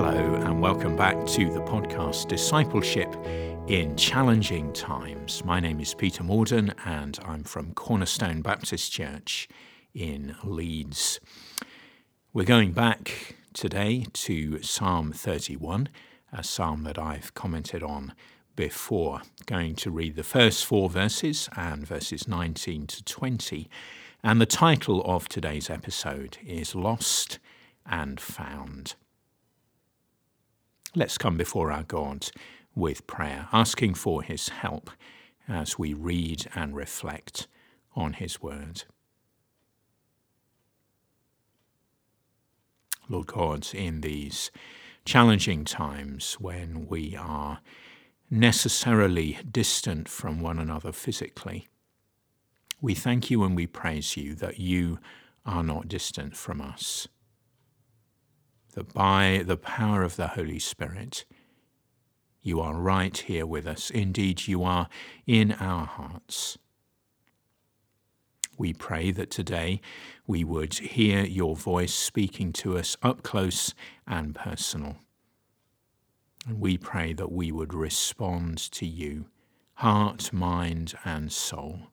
Hello, and welcome back to the podcast Discipleship in Challenging Times. My name is Peter Morden, and I'm from Cornerstone Baptist Church in Leeds. We're going back today to Psalm 31, a psalm that I've commented on before. Going to read the first four verses and verses 19 to 20. And the title of today's episode is Lost and Found. Let's come before our God with prayer, asking for his help as we read and reflect on his word. Lord God, in these challenging times when we are necessarily distant from one another physically, we thank you and we praise you that you are not distant from us that by the power of the Holy Spirit, you are right here with us. Indeed, you are in our hearts. We pray that today we would hear your voice speaking to us up close and personal. And we pray that we would respond to you, heart, mind, and soul.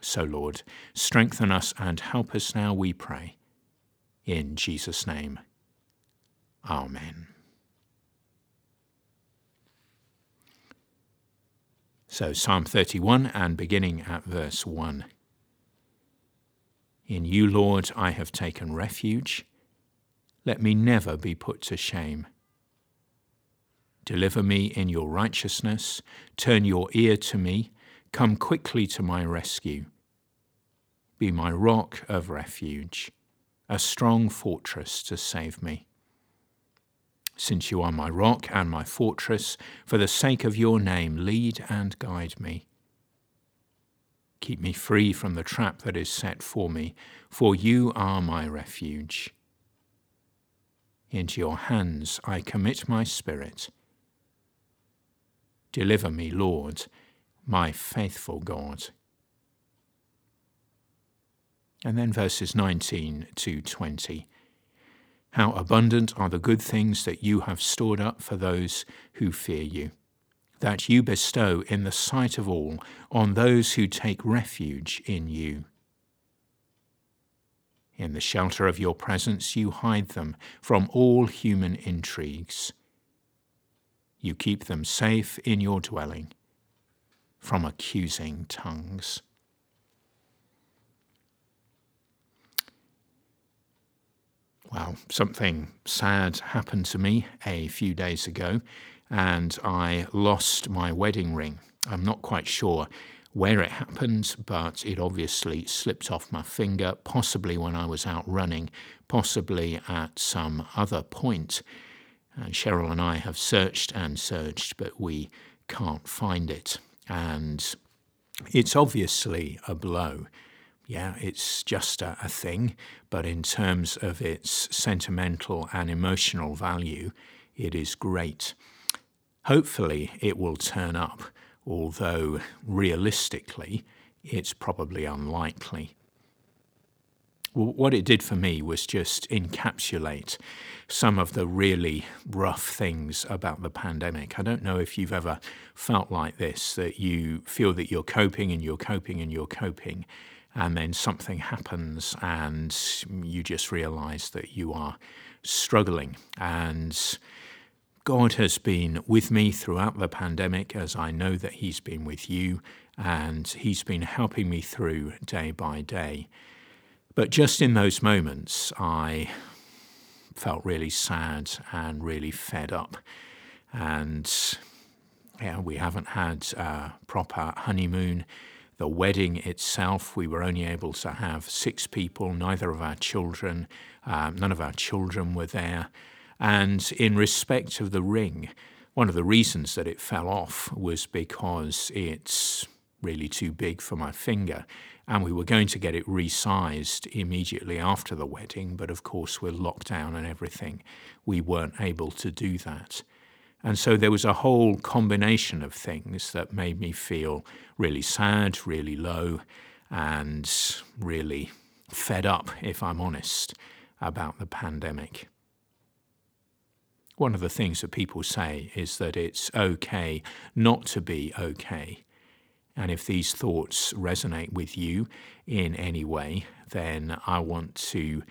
So, Lord, strengthen us and help us now, we pray in Jesus' name, Amen. So, Psalm 31 and beginning at verse 1. In you, Lord, I have taken refuge. Let me never be put to shame. Deliver me in your righteousness. Turn your ear to me. Come quickly to my rescue. Be my rock of refuge a strong fortress to save me. Since you are my rock and my fortress, for the sake of your name, lead and guide me. Keep me free from the trap that is set for me, for you are my refuge. Into your hands I commit my spirit. Deliver me, Lord, my faithful God. And then verses 19 to 20. How abundant are the good things that you have stored up for those who fear you, that you bestow in the sight of all on those who take refuge in you. In the shelter of your presence, you hide them from all human intrigues. You keep them safe in your dwelling from accusing tongues. Well, something sad happened to me a few days ago, and I lost my wedding ring. I'm not quite sure where it happened, but it obviously slipped off my finger, possibly when I was out running, possibly at some other point. And Cheryl and I have searched and searched, but we can't find it. And it's obviously a blow yeah, it's just a, a, thing, but in terms of its sentimental and emotional value, it is great. Hopefully, it will turn up, although realistically, it's probably unlikely. What it did for me was just encapsulate some of the really rough things about the pandemic. I don't know if you've ever felt like this, that you feel that you're coping and you're coping and you're coping and then something happens and you just realize that you are struggling. And God has been with me throughout the pandemic, as I know that He's been with you, and He's been helping me through day by day. But just in those moments, I felt really sad and really fed up. And yeah, we haven't had a proper honeymoon the wedding itself, we were only able to have six people, neither of our children, um, none of our children were there. And in respect of the ring, one of the reasons that it fell off was because it's really too big for my finger. And we were going to get it resized immediately after the wedding, but of course, with lockdown and everything, we weren't able to do that. And so there was a whole combination of things that made me feel really sad, really low, and really fed up, if I'm honest, about the pandemic. One of the things that people say is that it's okay not to be okay. And if these thoughts resonate with you in any way, then I want to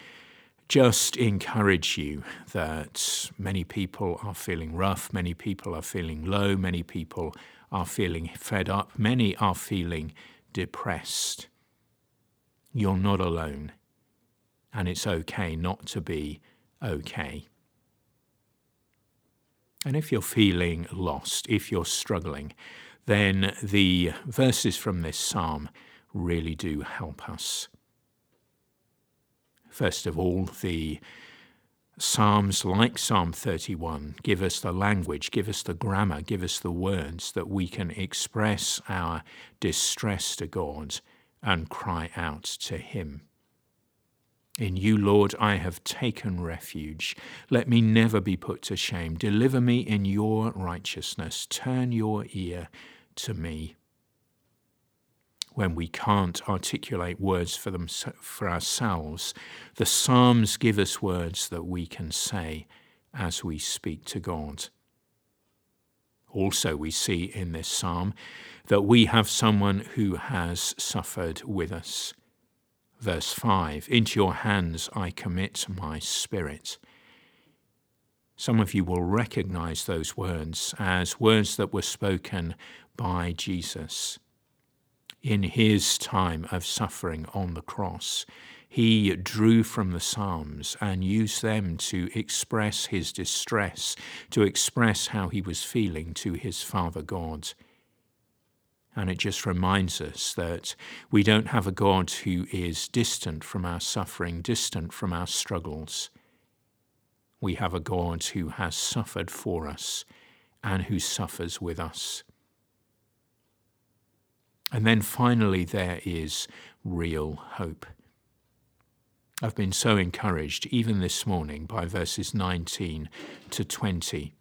just encourage you that many people are feeling rough, many people are feeling low, many people are feeling fed up, many are feeling depressed. You're not alone, and it's okay not to be okay. And if you're feeling lost, if you're struggling, then the verses from this psalm really do help us. First of all, the Psalms like Psalm 31 give us the language, give us the grammar, give us the words that we can express our distress to God and cry out to Him. In you, Lord, I have taken refuge. Let me never be put to shame. Deliver me in your righteousness. Turn your ear to me. When we can't articulate words for, them, for ourselves, the Psalms give us words that we can say as we speak to God. Also, we see in this psalm that we have someone who has suffered with us Verse 5 Into your hands I commit my spirit. Some of you will recognize those words as words that were spoken by Jesus. In his time of suffering on the cross, he drew from the Psalms and used them to express his distress, to express how he was feeling to his Father God. And it just reminds us that we don't have a God who is distant from our suffering, distant from our struggles. We have a God who has suffered for us and who suffers with us. And then finally, there is real hope. I've been so encouraged, even this morning, by verses 19 to 20.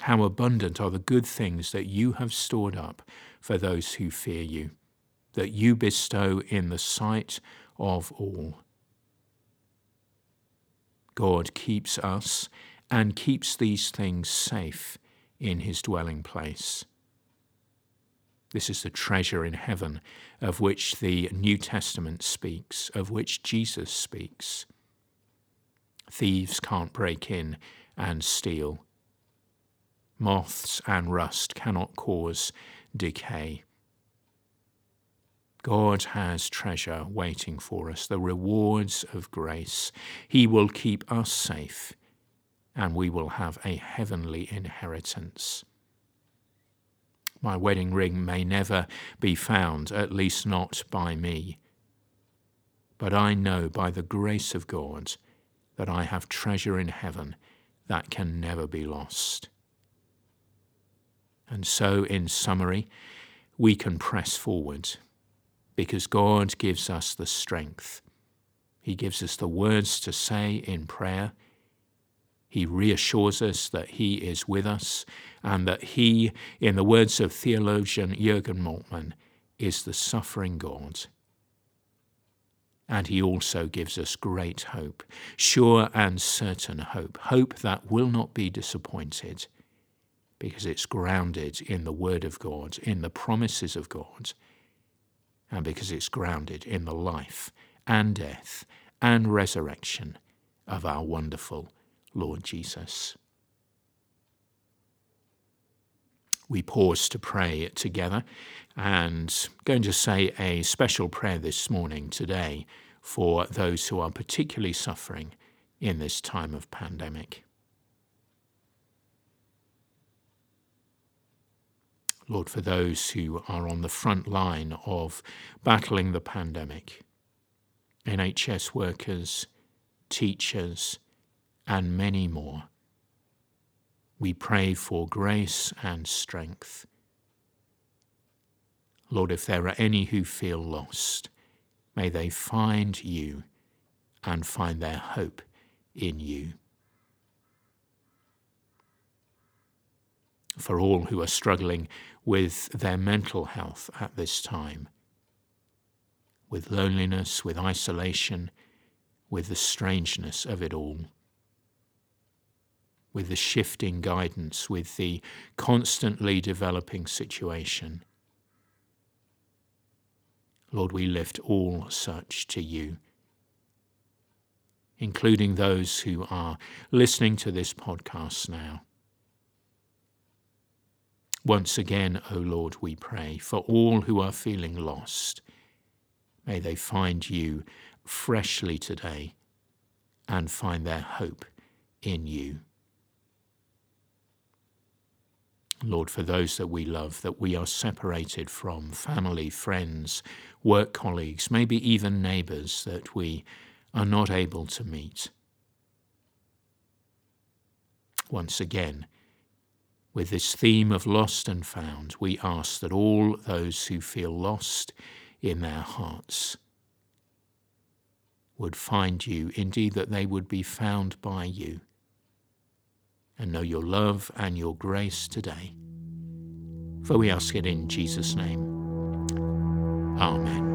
How abundant are the good things that you have stored up for those who fear you, that you bestow in the sight of all. God keeps us and keeps these things safe in his dwelling place. This is the treasure in heaven of which the New Testament speaks, of which Jesus speaks. Thieves can't break in and steal. Moths and rust cannot cause decay. God has treasure waiting for us, the rewards of grace. He will keep us safe, and we will have a heavenly inheritance. My wedding ring may never be found, at least not by me. But I know by the grace of God that I have treasure in heaven that can never be lost. And so, in summary, we can press forward because God gives us the strength. He gives us the words to say in prayer. He reassures us that He is with us and that He, in the words of theologian Jürgen Moltmann, is the suffering God. And He also gives us great hope, sure and certain hope, hope that will not be disappointed because it's grounded in the Word of God, in the promises of God, and because it's grounded in the life and death and resurrection of our wonderful Lord Jesus. We pause to pray together and going to say a special prayer this morning today for those who are particularly suffering in this time of pandemic. Lord, for those who are on the front line of battling the pandemic, NHS workers, teachers, and many more. We pray for grace and strength. Lord, if there are any who feel lost, may they find you and find their hope in you. For all who are struggling with their mental health at this time, with loneliness, with isolation, with the strangeness of it all. With the shifting guidance, with the constantly developing situation. Lord, we lift all such to you, including those who are listening to this podcast now. Once again, O Lord, we pray for all who are feeling lost. May they find you freshly today and find their hope in you. Lord, for those that we love, that we are separated from, family, friends, work colleagues, maybe even neighbours that we are not able to meet. Once again, with this theme of lost and found, we ask that all those who feel lost in their hearts would find you, indeed, that they would be found by you and know your love and your grace today. For we ask it in Jesus' name. Amen.